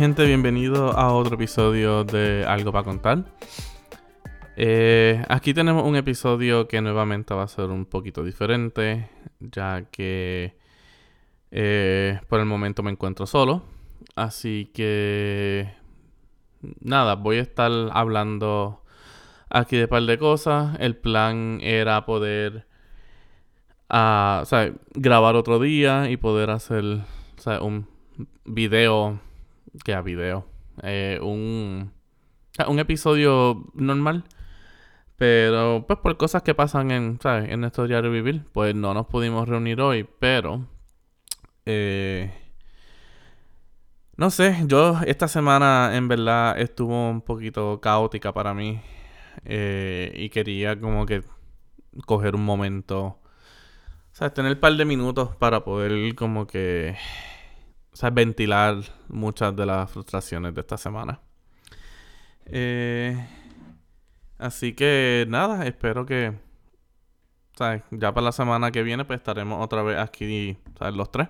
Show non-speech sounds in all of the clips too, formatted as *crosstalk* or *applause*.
gente, bienvenido a otro episodio de Algo para contar. Eh, aquí tenemos un episodio que nuevamente va a ser un poquito diferente, ya que eh, por el momento me encuentro solo. Así que nada, voy a estar hablando aquí de un par de cosas. El plan era poder ah, grabar otro día y poder hacer un video, que a video, eh, un, un episodio normal pero, pues por cosas que pasan en, ¿sabes? En nuestro diario vivir, pues no nos pudimos reunir hoy, pero... Eh, no sé, yo esta semana en verdad estuvo un poquito caótica para mí. Eh, y quería como que coger un momento. O sea, tener un par de minutos para poder como que... O sea, ventilar muchas de las frustraciones de esta semana. Eh... Así que nada, espero que ya para la semana que viene pues estaremos otra vez aquí, ¿sabes? Los tres.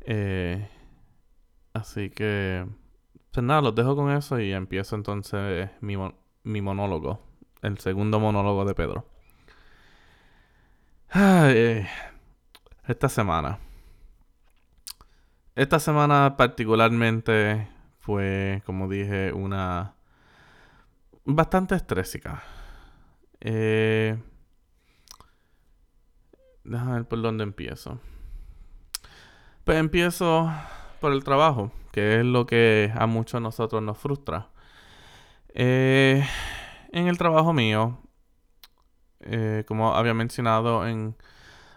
Eh, así que, pues nada, los dejo con eso y empiezo entonces mi, mi monólogo, el segundo monólogo de Pedro. esta semana. Esta semana particularmente fue, como dije, una bastante estrésica. Eh, déjame ver por dónde empiezo. Pues empiezo por el trabajo, que es lo que a muchos de nosotros nos frustra. Eh, en el trabajo mío, eh, como había mencionado en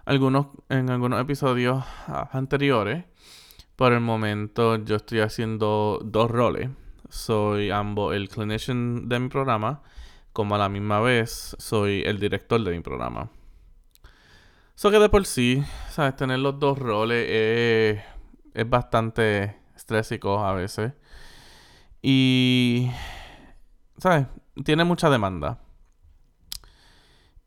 algunos, en algunos episodios anteriores, por el momento yo estoy haciendo dos roles soy ambos el clinician de mi programa, como a la misma vez soy el director de mi programa. Eso que de por sí, ¿sabes? Tener los dos roles es, es bastante estrésico a veces. Y, ¿sabes? Tiene mucha demanda.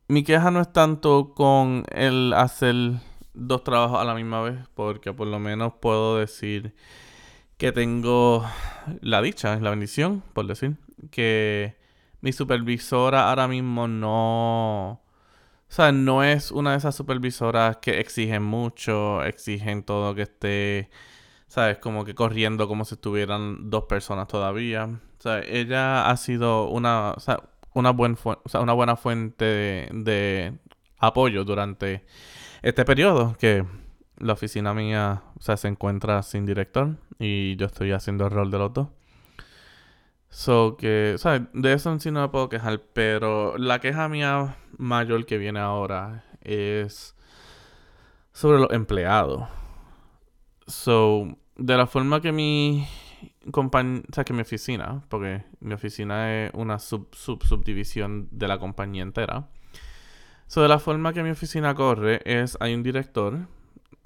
Mi queja no es tanto con el hacer dos trabajos a la misma vez, porque por lo menos puedo decir que tengo la dicha, la bendición, por decir, que mi supervisora ahora mismo no... O sea, no es una de esas supervisoras que exigen mucho, exigen todo que esté, ¿sabes? Como que corriendo como si estuvieran dos personas todavía. O sea, ella ha sido una, o sea, una, buen o sea, una buena fuente de, de apoyo durante este periodo que la oficina mía o sea, se encuentra sin director y yo estoy haciendo el rol de los dos. So que, ¿sabes? De eso en sí no me puedo quejar, pero la queja mía mayor que viene ahora es sobre los empleados. So, de la forma que mi compañía, o sea, que mi oficina, porque mi oficina es una sub, sub, subdivisión de la compañía entera. So, de la forma que mi oficina corre es, hay un director,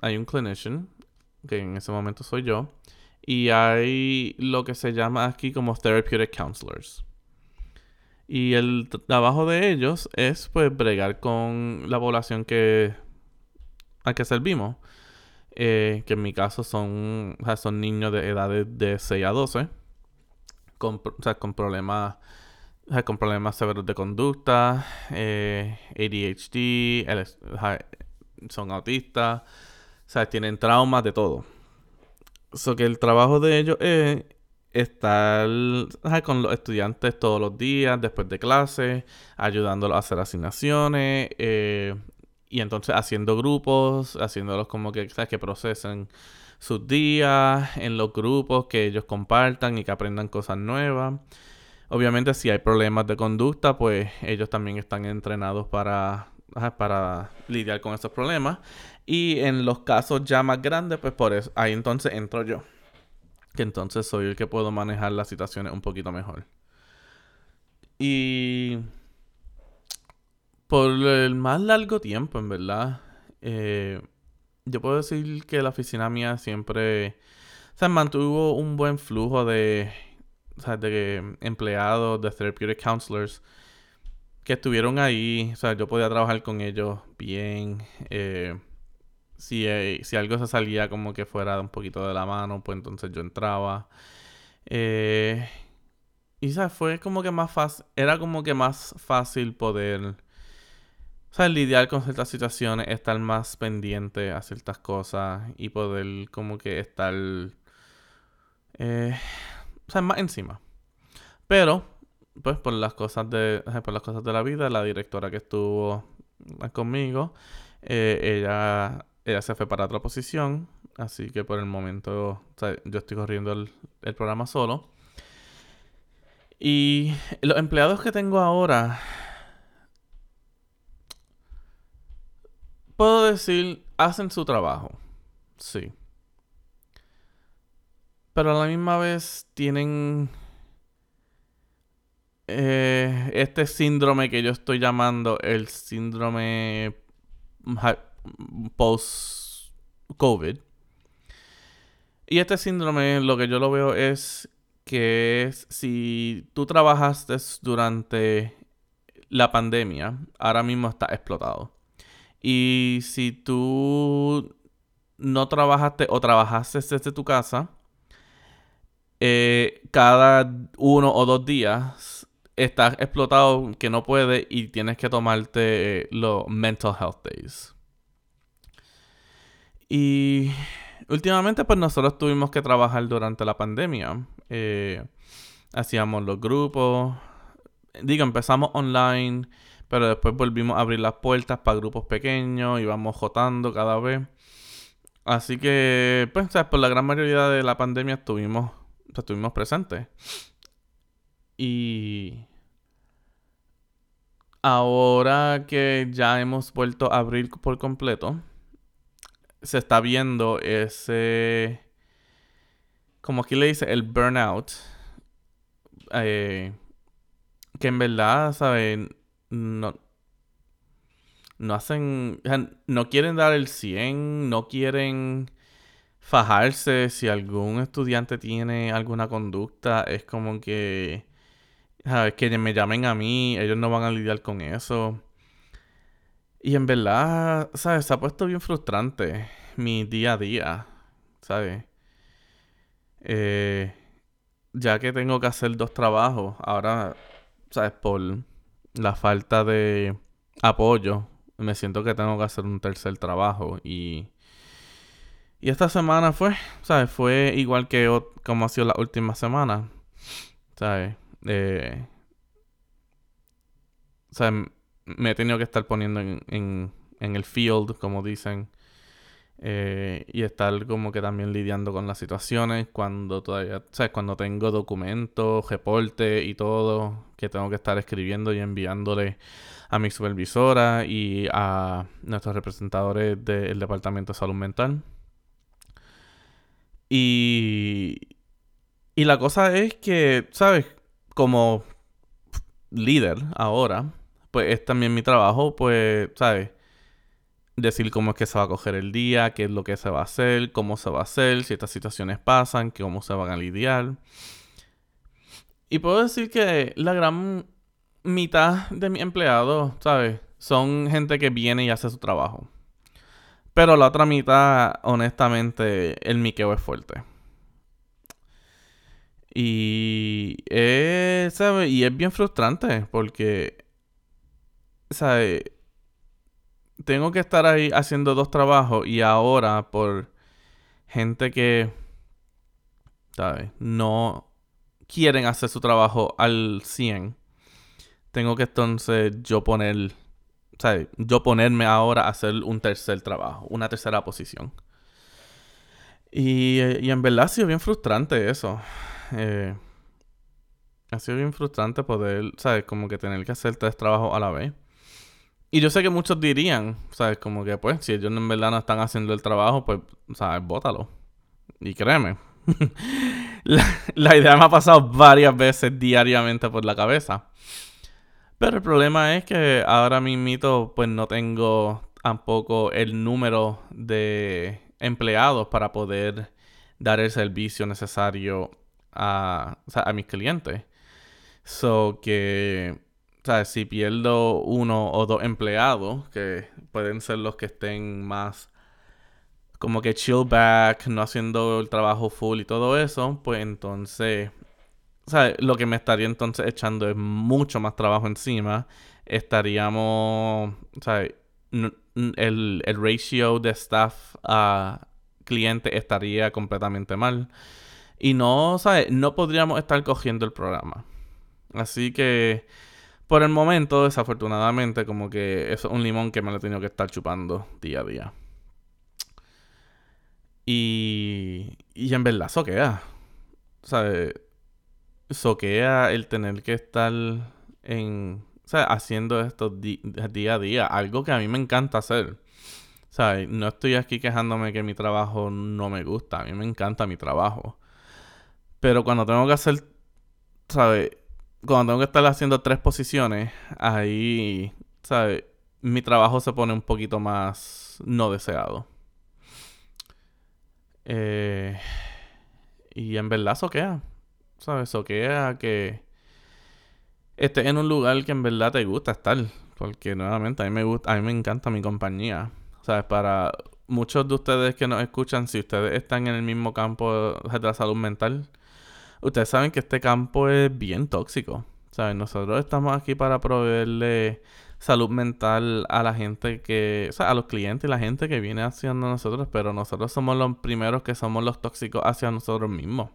hay un clinician, que en ese momento soy yo, y hay lo que se llama aquí como therapeutic counselors. Y el trabajo de ellos es pues bregar con la población que a que servimos. Eh, que en mi caso son, son niños de edades de 6 a 12. Con, problemas con problemas severos de conducta, eh, ADHD, son autistas, sea, tienen traumas de todo. So que el trabajo de ellos es estar con los estudiantes todos los días, después de clase, ayudándolos a hacer asignaciones, eh, y entonces haciendo grupos, haciéndolos como que, ¿sabes? que procesen sus días en los grupos, que ellos compartan y que aprendan cosas nuevas. Obviamente si hay problemas de conducta, pues ellos también están entrenados para, para lidiar con esos problemas. Y en los casos ya más grandes, pues por eso, ahí entonces entro yo. Que entonces soy el que puedo manejar las situaciones un poquito mejor. Y por el más largo tiempo, en verdad, eh, yo puedo decir que la oficina mía siempre se mantuvo un buen flujo de, o sea, de empleados, de therapeutic counselors que estuvieron ahí. O sea, yo podía trabajar con ellos bien. Eh, si, eh, si algo se salía como que fuera un poquito de la mano, pues entonces yo entraba. Eh, y ¿sabes? fue como que más fácil, era como que más fácil poder, o lidiar con ciertas situaciones, estar más pendiente a ciertas cosas y poder como que estar, eh, o sea, más encima. Pero, pues por las cosas de, por las cosas de la vida, la directora que estuvo conmigo, eh, ella, ella se fue para otra posición, así que por el momento, yo estoy corriendo el, el programa solo. Y los empleados que tengo ahora, puedo decir, hacen su trabajo. Sí. Pero a la misma vez tienen eh, este síndrome que yo estoy llamando el síndrome post-COVID. Y este síndrome, lo que yo lo veo es que si tú trabajaste durante la pandemia, ahora mismo está explotado. Y si tú no trabajaste o trabajaste desde tu casa, eh, cada uno o dos días estás explotado que no puedes y tienes que tomarte los mental health days. Y últimamente pues nosotros tuvimos que trabajar durante la pandemia. Eh, hacíamos los grupos. Digo, empezamos online, pero después volvimos a abrir las puertas para grupos pequeños, íbamos jotando cada vez. Así que, pues, por la gran mayoría de la pandemia estuvimos, estuvimos presentes. Y ahora que ya hemos vuelto a abrir por completo, se está viendo ese, como aquí le dice, el burnout. Eh, que en verdad, ¿saben? No, no hacen, no quieren dar el 100, no quieren fajarse si algún estudiante tiene alguna conducta, es como que, ¿sabes? Que me llamen a mí, ellos no van a lidiar con eso. Y en verdad, ¿sabes? Se ha puesto bien frustrante mi día a día, ¿sabes? Eh, ya que tengo que hacer dos trabajos, ahora, ¿sabes? Por la falta de apoyo, me siento que tengo que hacer un tercer trabajo y... Y esta semana fue, ¿sabes? Fue igual que como ha sido la última semana, ¿sabes? Eh, ¿sabes? Me he tenido que estar poniendo en, el field, como dicen, eh, y estar como que también lidiando con las situaciones cuando todavía, ¿sabes? Cuando tengo documentos, reportes y todo que tengo que estar escribiendo y enviándole a mi supervisora y a nuestros representadores del Departamento de Salud Mental. Y, y la cosa es que, ¿sabes? Como líder ahora, pues es también mi trabajo, pues, ¿sabes? decir cómo es que se va a coger el día, qué es lo que se va a hacer, cómo se va a hacer, si estas situaciones pasan, cómo se van a lidiar. Y puedo decir que la gran mitad de mis empleados, ¿sabes? Son gente que viene y hace su trabajo. Pero la otra mitad, honestamente, el miqueo es fuerte. Y es. Y es bien frustrante porque, ¿sabes? tengo que estar ahí haciendo dos trabajos y ahora por gente que, ¿sabes? No quieren hacer su trabajo al 100. Tengo que entonces yo poner, ¿sabes? Yo ponerme ahora a hacer un tercer trabajo, una tercera posición. Y, y en verdad ha sido bien frustrante eso. Eh, ha sido bien frustrante poder, ¿sabes? Como que tener que hacer tres trabajos a la vez. Y yo sé que muchos dirían, ¿sabes? Como que, pues, si ellos en verdad no están haciendo el trabajo, pues, ¿sabes? Bótalo. Y créeme, *laughs* la, idea me ha pasado varias veces diariamente por la cabeza. Pero el problema es que ahora mismo, pues, no tengo tampoco el número de empleados para poder dar el servicio necesario a, mis clientes. So que o si pierdo uno o dos empleados, que pueden ser los que estén más como que chill back, no haciendo el trabajo full y todo eso, pues entonces, Lo que me estaría entonces echando es mucho más trabajo encima. Estaríamos. El, el ratio de staff a cliente estaría completamente mal. Y no, ¿sabes? No podríamos estar cogiendo el programa. Así que, por el momento, desafortunadamente, como que es un limón que me lo he tenido que estar chupando día a día. Y, y en verdad soquea. ¿Sabes? Soquea el tener que estar en, ¿sabes? haciendo esto día a día. Algo que a mí me encanta hacer. ¿Sabes? No estoy aquí quejándome que mi trabajo no me gusta. A mí me encanta mi trabajo. Pero cuando tengo que hacer, ¿sabes? Cuando tengo que estar haciendo tres posiciones, ahí, ¿sabes? Mi trabajo se pone un poquito más no deseado. Eh, y en verdad soquea. ¿Sabes? Soquea que estés en un lugar que en verdad te gusta estar. Porque nuevamente a mí me gusta, a mí me encanta mi compañía. ¿Sabes? Para muchos de ustedes que nos escuchan, si ustedes están en el mismo campo de la salud mental, ustedes saben que este campo es bien tóxico. ¿Saben? Nosotros estamos aquí para proveerle salud mental a la gente que, o sea, a los clientes y la gente que viene hacia nosotros, pero nosotros somos los primeros que somos los tóxicos hacia nosotros mismos.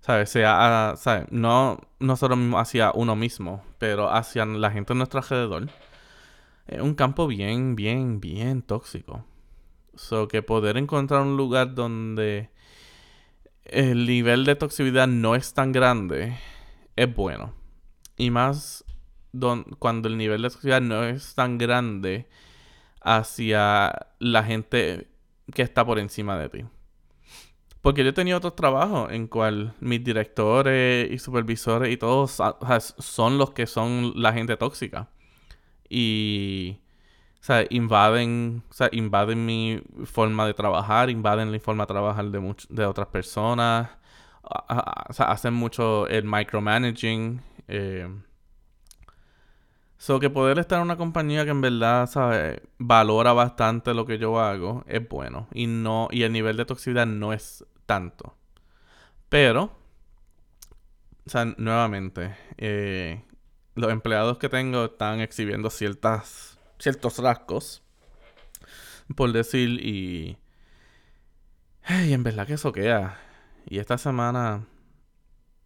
¿Sabes? Sea, ¿sabes? No nosotros mismos hacia uno mismo, pero hacia la gente a nuestro alrededor. Es un campo bien, bien, bien tóxico. So que poder encontrar un lugar donde el nivel de toxicidad no es tan grande, es bueno. Y más cuando el nivel de toxicidad no es tan grande hacia la gente que está por encima de ti. Porque yo he tenido otros trabajos en cual mis directores y supervisores y todos son los que son la gente tóxica. Y o sea, invaden, o sea, invaden mi forma de trabajar, invaden la forma de trabajar de, de otras personas, o sea, hacen mucho el micromanaging. Eh, so que poder estar en una compañía que en verdad, ¿sabes? Valora bastante lo que yo hago es bueno. Y no, y el nivel de toxicidad no es tanto. Pero, o sea, nuevamente, eh, los empleados que tengo están exhibiendo ciertas ciertos rasgos, por decir, y... Y en verdad que eso queda. Y esta semana,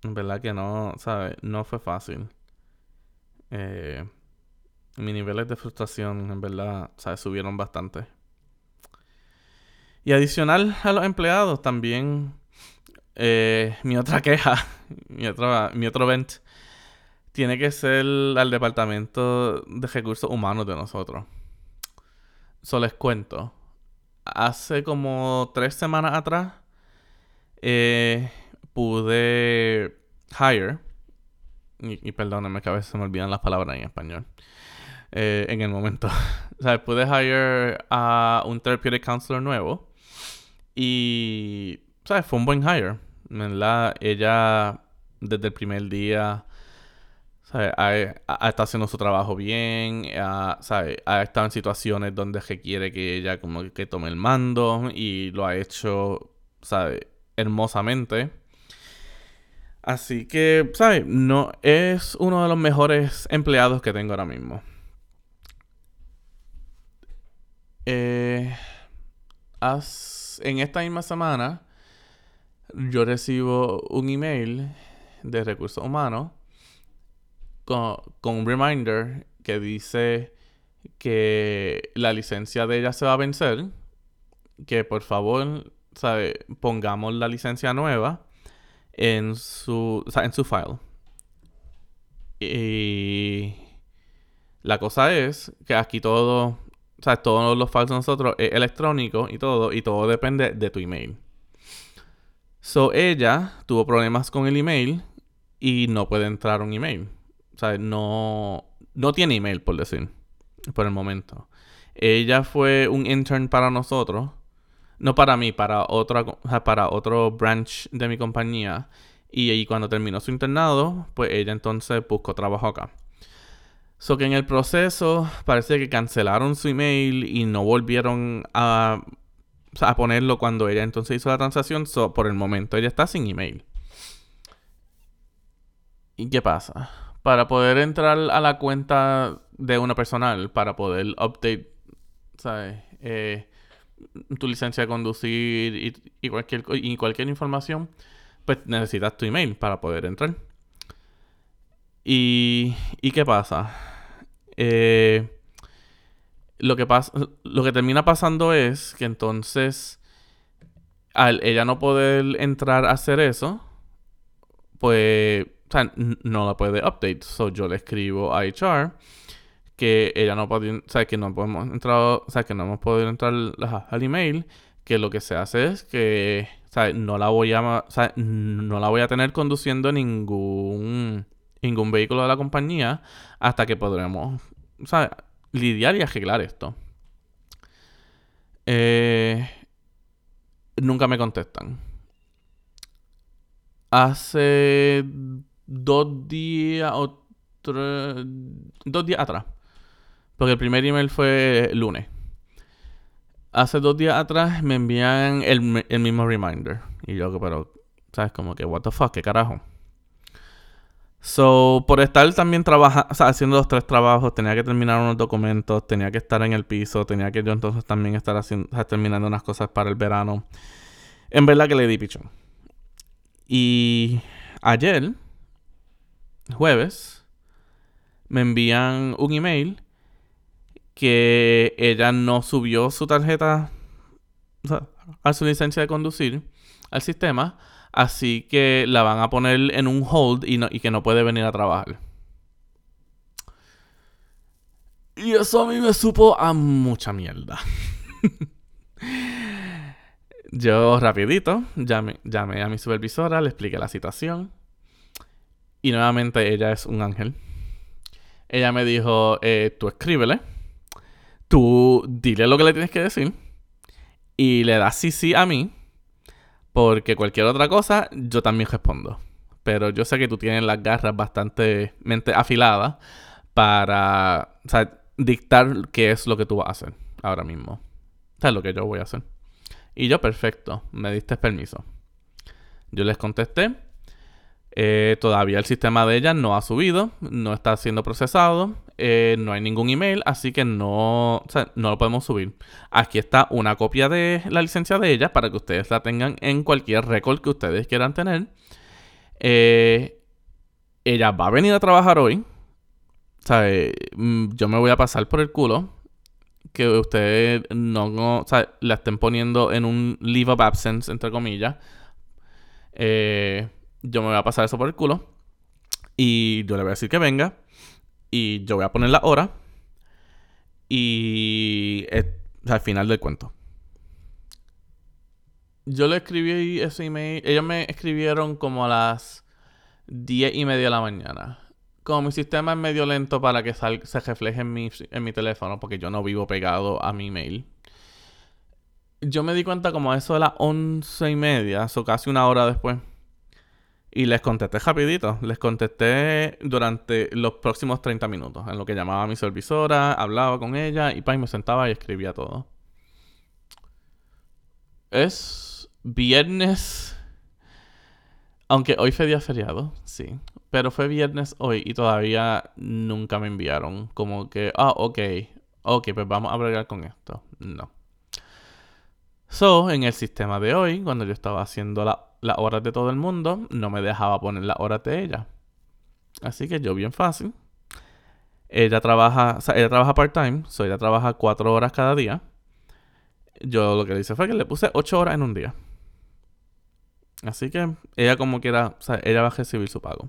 en verdad que no, ¿sabes? No fue fácil. Eh, mis niveles de frustración, en verdad, ¿sabes? Subieron bastante. Y adicional a los empleados, también eh, *laughs* mi otra queja, *laughs* mi, otra, mi otro event tiene que ser al departamento de recursos humanos de nosotros. Solo les cuento. Hace como tres semanas atrás eh, pude hire. Y, perdónenme que a veces se me olvidan las palabras en español. Eh, en el momento. *laughs* o sea, pude hire a un therapeutic counselor nuevo. Y, ¿sabes? Fue un buen hire. ¿verdad? Ella, desde el primer día, ha, estado haciendo su trabajo bien, ha, ha estado en situaciones donde requiere que ella como que tome el mando y lo ha hecho, ¿sabe? Hermosamente. Así que, ¿sabes? No, es uno de los mejores empleados que tengo ahora mismo. Eh, en esta misma semana, yo recibo un email de recursos humanos con, un reminder que dice que la licencia de ella se va a vencer, que por favor. Pongamos la licencia nueva en su, en su file. Y la cosa es que aquí todo, o sea, todos los files de nosotros es electrónico y todo, y todo depende de tu email. So ella tuvo problemas con el email y no puede entrar un email. O sea, no, no tiene email, por decir, por el momento. Ella fue un intern para nosotros. No para mí, para, otra, para otro branch de mi compañía. Y, y cuando terminó su internado, pues ella entonces buscó trabajo acá. So que en el proceso parece que cancelaron su email y no volvieron a a ponerlo cuando ella entonces hizo la transacción. por el momento ella está sin email. ¿Y qué pasa? Para poder entrar a la cuenta de una personal, para poder update, ¿sabes? Eh, tu licencia de conducir y, cualquier, y cualquier información, pues necesitas tu email para poder entrar. ¿Y, y qué pasa? Eh, lo que pasa, lo que termina pasando es que entonces al ella no poder entrar a hacer eso, pues o sea, no la puede update. So yo le escribo a HR que ella no puede, o sea, que no podemos entrar, o sea, que no hemos podido entrar al email, que lo que se hace es que, o sea, no la voy a, o sea, no la voy a tener conduciendo ningún ningún vehículo de la compañía hasta que podremos, lidiar y arreglar esto. Eh, nunca me contestan. Hace dos días o dos días atrás. Porque el primer email fue lunes. Hace dos días atrás me envían el, el mismo reminder. Y yo, pero, ¿sabes? Como que, what the fuck, qué carajo. So, por estar también trabajando, o sea, haciendo los tres trabajos, tenía que terminar unos documentos, tenía que estar en el piso, tenía que yo entonces también estar haciendo, terminando unas cosas para el verano. En verdad que le di pichón. Y ayer, jueves, me envían un email que ella no subió su tarjeta o sea, a su licencia de conducir al sistema Así que la van a poner en un hold y, no, que no puede venir a trabajar. Y eso a mí me supo a mucha mierda. *laughs* Yo rapidito llamé, llamé, a mi supervisora, le expliqué la situación. Y nuevamente ella es un ángel. Ella me dijo, eh, tú escríbele. Tú dile lo que le tienes que decir. Y le das sí sí a mí. Porque cualquier otra cosa, yo también respondo. Pero yo sé que tú tienes las garras bastante afiladas para dictar qué es lo que tú vas a hacer ahora mismo. O es lo que yo voy a hacer. Y yo, perfecto, me diste permiso. Yo les contesté. Eh, todavía el sistema de ella no ha subido, no está siendo procesado. Eh, no hay ningún email, así que no, no lo podemos subir. Aquí está una copia de la licencia de ella para que ustedes la tengan en cualquier récord que ustedes quieran tener. Eh, ella va a venir a trabajar hoy. Mm, yo me voy a pasar por el culo que ustedes no, la estén poniendo en un leave of absence, entre comillas. Eh, yo me voy a pasar eso por el culo. Y yo le voy a decir que venga. Y yo voy a poner la hora. Y al final del cuento. Yo le escribí ese email. Ellos me escribieron como a las 10 y media de la mañana. Como mi sistema es medio lento para que se refleje en mi, en mi teléfono, porque yo no vivo pegado a mi email. Yo me di cuenta como a eso de las once y media, o casi una hora después y les contesté rapidito. Les contesté durante los próximos 30 minutos. En lo que llamaba a mi supervisora, hablaba con ella y, pa, me sentaba y escribía todo. Es viernes. Aunque hoy fue día feriado, sí. Pero fue viernes hoy y todavía nunca me enviaron. Como que, ah, ok. Ok, pues vamos a bregar con esto. No. So, en el sistema de hoy, cuando yo estaba haciendo la las horas de todo el mundo, no me dejaba poner las horas de ella. Así que yo bien fácil. Ella trabaja, ella trabaja part-time, so ella trabaja cuatro horas cada día. Yo lo que le hice fue que le puse ocho horas en un día. Así que ella como quiera, o sea, ella va a recibir su pago.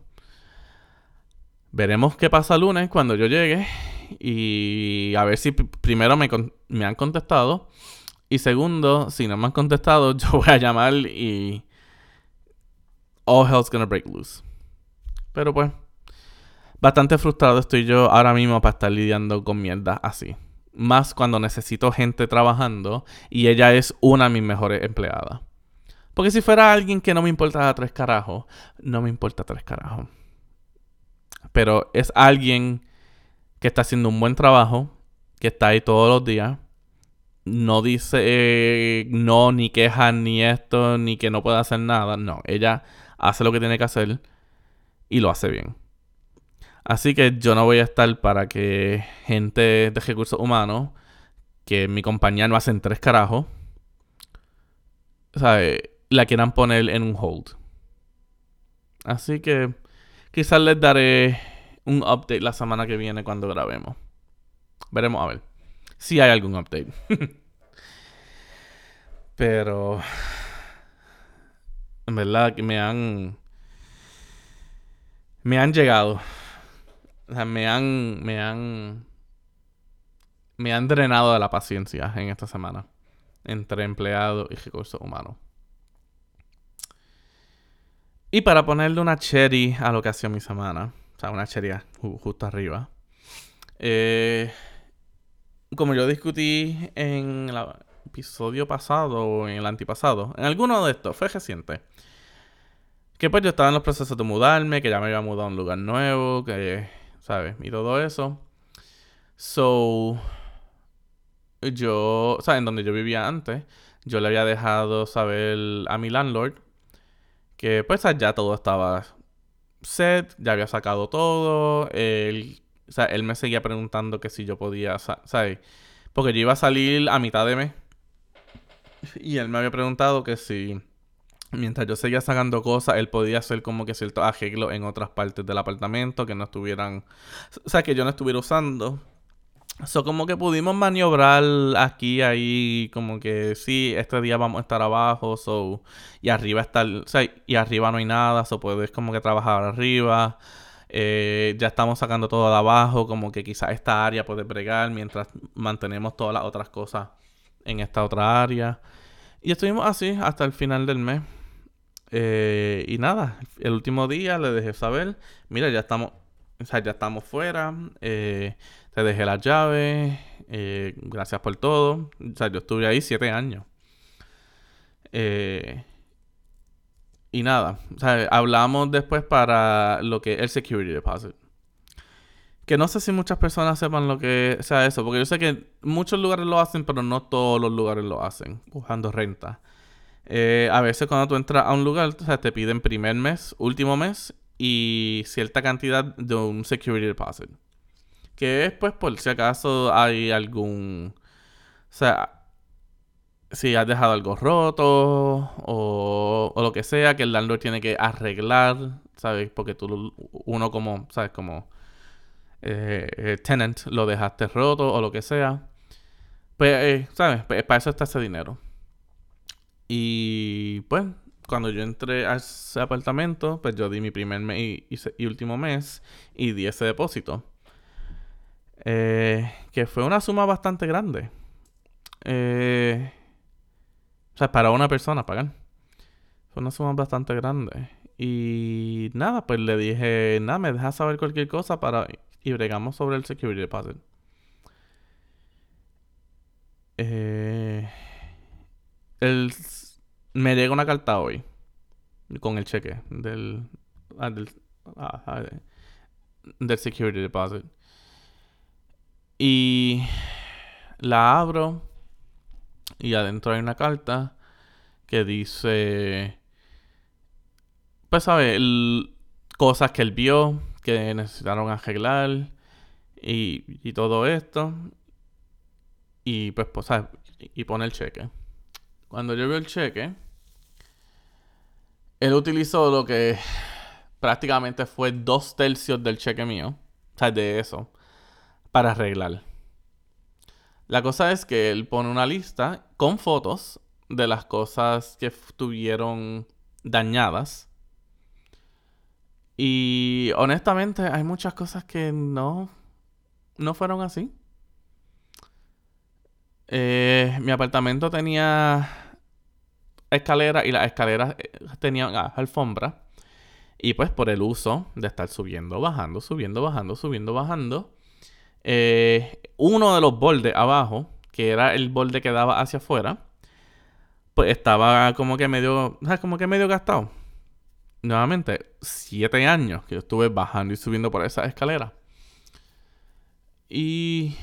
Veremos qué pasa lunes cuando yo llegue y a ver si primero me, me han contestado y segundo, si no me han contestado, *laughs* yo voy a llamar y all hell's gonna break loose. Pero pues, bastante frustrado estoy yo ahora mismo para estar lidiando con mierda así. Más cuando necesito gente trabajando y ella es una de mis mejores empleadas. Porque si fuera alguien que no me importa tres carajos, no me importa tres carajos. Pero es alguien que está haciendo un buen trabajo, que está ahí todos los días no dice eh, no, ni queja, ni esto, ni que no puede hacer nada. No, ella hace lo que tiene que hacer y lo hace bien. Así que yo no voy a estar para que gente de recursos humanos, que mi compañía no hacen tres carajos, ¿sabe? la quieran poner en un hold. Así que quizás les daré un update la semana que viene cuando grabemos. Veremos a ver si hay algún update. *laughs* Pero en verdad que me han me han llegado. O sea, me han me han me han drenado de la paciencia en esta semana entre empleado y recursos humanos. Y para ponerle una cherry a lo que ha sido mi semana, o sea, una cherry justo arriba, eh, como yo discutí en el episodio pasado o en el antipasado, en alguno de estos, fue reciente, que pues yo estaba en los procesos de mudarme, que ya me había mudado a un lugar nuevo, que, ¿sabes? Y todo eso. So, yo, o sea, en donde yo vivía antes, yo le había dejado saber a mi landlord que pues ya todo estaba set, ya había sacado todo. Él, o sea, él me seguía preguntando que si yo podía, ¿sabes? Porque yo iba a salir a mitad de mes. Y él me había preguntado que si mientras yo seguía sacando cosas, él podía hacer como que ciertos arreglos en otras partes del apartamento que no estuvieran, o sea, que yo no estuviera usando. So, como que pudimos maniobrar aquí, ahí, como que sí, este día vamos a estar abajo, so, y arriba está, o sea, y arriba no hay nada, so puedes como que trabajar arriba. Eh, ya estamos sacando todo de abajo, como que quizás esta área puede bregar mientras mantenemos todas las otras cosas en esta otra área. Y estuvimos así hasta el final del mes. Eh, y nada, el último día le dejé saber, mira, ya estamos, o sea, ya estamos fuera. Eh, te dejé las llaves. Eh, gracias por todo. O sea, yo estuve ahí siete años. Eh, y nada, o sea, hablamos después para lo que es el security deposit. Que no sé si muchas personas sepan lo que sea eso, porque yo sé que muchos lugares lo hacen, pero no todos los lugares lo hacen, buscando renta. Eh, a veces cuando tú entras a un lugar, o sea, te piden primer mes, último mes y cierta cantidad de un security deposit. Que es pues por si acaso hay algún... O sea, si has dejado algo roto o, o, lo que sea que el landlord tiene que arreglar, ¿sabes? Porque tú, uno como, ¿sabes? Como eh, eh, tenant lo dejaste roto o lo que sea. Pues, eh, ¿sabes? Pues, para eso está ese dinero. Y pues, cuando yo entré a ese apartamento, pues yo di mi primer mes y, último mes y di ese depósito. Eh, que fue una suma bastante grande. Eh, o sea, para una persona pagar. Fue una suma bastante grande. Y nada, pues le dije, nada, me dejas saber cualquier cosa para... Y bregamos sobre el security deposit. Eh, el, me llega una carta hoy con el cheque del, ah, ah, ah, del security deposit. Y la abro y adentro hay una carta que dice, pues sabe, cosas que él vio que necesitaron arreglar y, todo esto. Y pues, pues y pone el cheque. Cuando yo veo el cheque, él utilizó lo que prácticamente fue dos tercios del cheque mío. O sea, de eso para arreglar. La cosa es que él pone una lista con fotos de las cosas que estuvieron dañadas. Y honestamente hay muchas cosas que no, no fueron así. Eh, mi apartamento tenía escaleras y las escaleras eh, tenían alfombra. Y pues por el uso de estar subiendo, bajando, subiendo, bajando, subiendo, bajando, eh, uno de los bordes abajo, que era el borde que daba hacia afuera, pues estaba como que medio. Como que medio gastado. Nuevamente, siete años que yo estuve bajando y subiendo por esa escalera. Y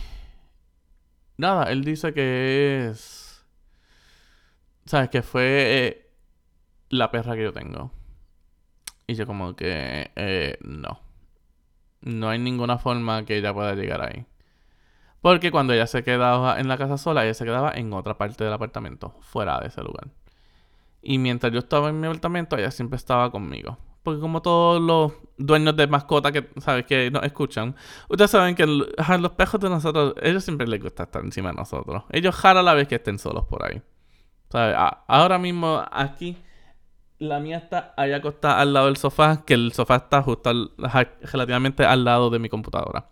nada, él dice que es... ¿Sabes? Que fue eh, la perra que yo tengo. Y yo como que... Eh, no. No hay ninguna forma que ella pueda llegar ahí. Porque cuando ella se quedaba en la casa sola, ella se quedaba en otra parte del apartamento, fuera de ese lugar. Y mientras yo estaba en mi apartamento, ella siempre estaba conmigo. Porque como todos los dueños de mascotas que, ¿sabes? Que nos escuchan, ustedes saben que los pejos de nosotros, ellos siempre les gusta estar encima de nosotros. Ellos jara la vez que estén solos por ahí. ¿Sabes? ahora mismo aquí, la mía está allá acostada al lado del sofá, que el sofá está justo relativamente al lado de mi computadora.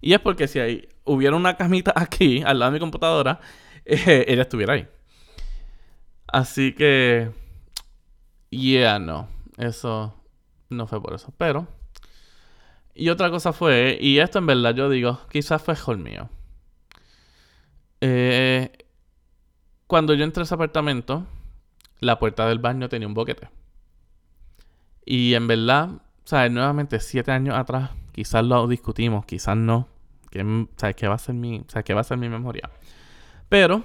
Y es porque si hay, hubiera una camita aquí, al lado de mi computadora, *laughs* eh, ella estuviera ahí. Así que, yeah, no, eso no fue por eso. Pero, y otra cosa fue, y esto en verdad yo digo, quizás fue el mío. Eh, cuando yo entré a ese apartamento, la puerta del baño tenía un boquete. Y en verdad, ¿sabes? Nuevamente, siete años atrás, quizás lo discutimos, quizás no. ¿Sabes qué va a ser mi, ¿sabes qué va a ser mi memoria? Pero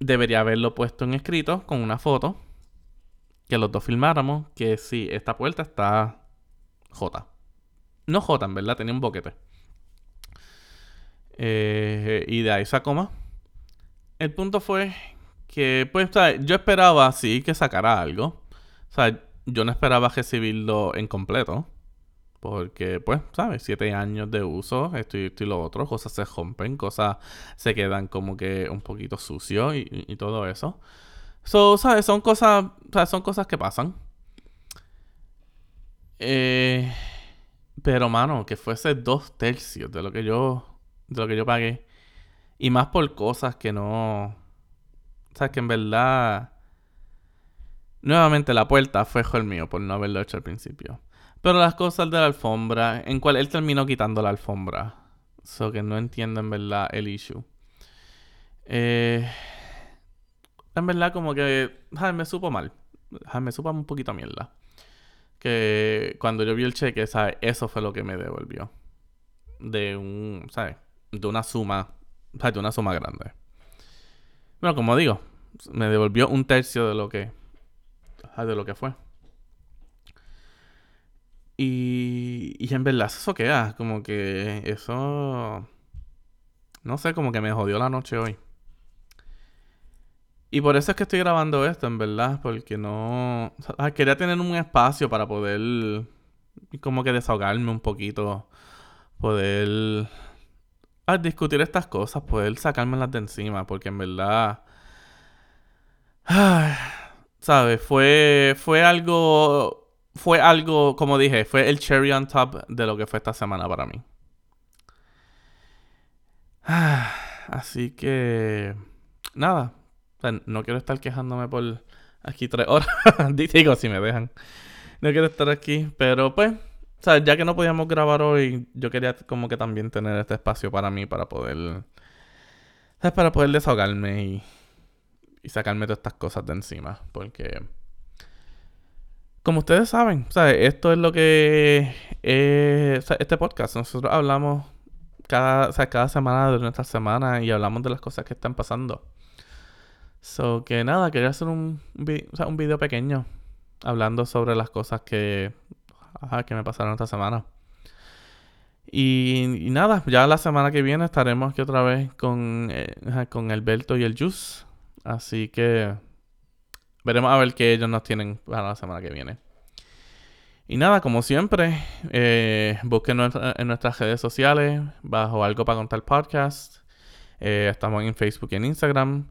debería haberlo puesto en escrito con una foto que los dos filmáramos que si esta puerta está J. No J, en verdad, tenía un boquete. Eh, y de ahí sacó más. El punto fue que, pues, yo esperaba sí que sacara algo. O sea, yo no esperaba recibirlo en completo. Porque, pues, ¿sabes? Siete años de uso, esto y, lo otro, cosas se rompen, cosas se quedan como que un poquito sucios y, todo eso. So, ¿sabes? Son cosas, Son cosas que pasan. Eh, pero, mano, que fuese dos tercios de lo que yo, de lo que yo pagué. Y más por cosas que no... O sea, que en verdad... Nuevamente la puerta fue el mío por no haberlo hecho al principio. Pero las cosas de la alfombra, en cual él terminó quitando la alfombra. So que no entiendo en verdad el issue. Eh, en verdad como que me supo mal. me supo un poquito mierda. Que cuando yo vi el cheque, ¿sabes? Eso fue lo que me devolvió. De un, ¿sabes? De una suma, De una suma grande. Bueno, como digo, me devolvió un tercio de lo que, de lo que fue. Y, y en verdad eso queda, como que eso... No sé, como que me jodió la noche hoy. Y por eso es que estoy grabando esto, en verdad, porque no... quería tener un espacio para poder como que desahogarme un poquito, poder discutir estas cosas, poder sacármelas de encima, porque en verdad... *sighs* ¿Sabes? Fue, fue algo fue algo, como dije, fue el cherry on top de lo que fue esta semana para mí. *sighs* Así que, nada, no quiero estar quejándome por aquí tres horas. *laughs* Digo, si me dejan. No quiero estar aquí, pero pues, ya que no podíamos grabar hoy, yo quería como que también tener este espacio para mí, para poder, para poder desahogarme y, y sacarme todas estas cosas de encima, porque como ustedes saben, esto es lo que es este podcast. Nosotros hablamos cada, cada semana de nuestra semana y hablamos de las cosas que están pasando. So que nada, quería hacer un, un video pequeño hablando sobre las cosas que, que me pasaron esta semana. Y, nada, ya la semana que viene estaremos aquí otra vez con, eh, con Alberto y el Juice. Así que veremos a ver qué ellos nos tienen para la semana que viene. Y nada, como siempre, eh, busquen en nuestras redes sociales bajo Algo para Contar Podcast. Eh, estamos en Facebook y en Instagram.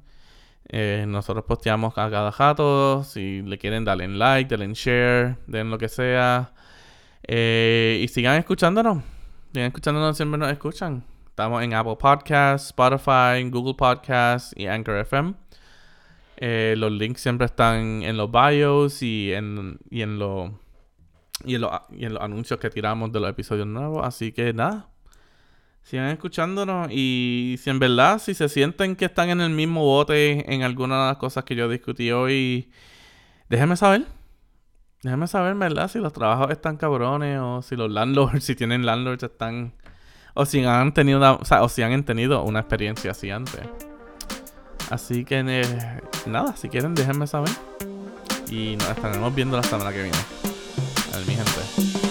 Eh, nosotros posteamos a cada rato. Si le quieren, darle en like, denle en share, den lo que sea. y sigan escuchándonos. Sigan escuchándonos, siempre nos escuchan. Estamos en Apple Podcasts, Spotify, Google Podcasts y Anchor FM. Eh, los links siempre están en los bios y en, y en, lo, y, en los anuncios que tiramos de los episodios nuevos. Así que nada, sigan escuchándonos y si en verdad, si se sienten que están en el mismo bote en alguna de las cosas que yo discutí hoy, déjenme saber. Déjenme saber, ¿verdad? Si los trabajos están cabrones o si los landlords, *laughs* si tienen landlords, están o si han tenido o, sea, o si han tenido una experiencia así antes. Así que eh, nada, si quieren déjenme saber. Y nos estaremos viendo la semana que viene. A mi gente.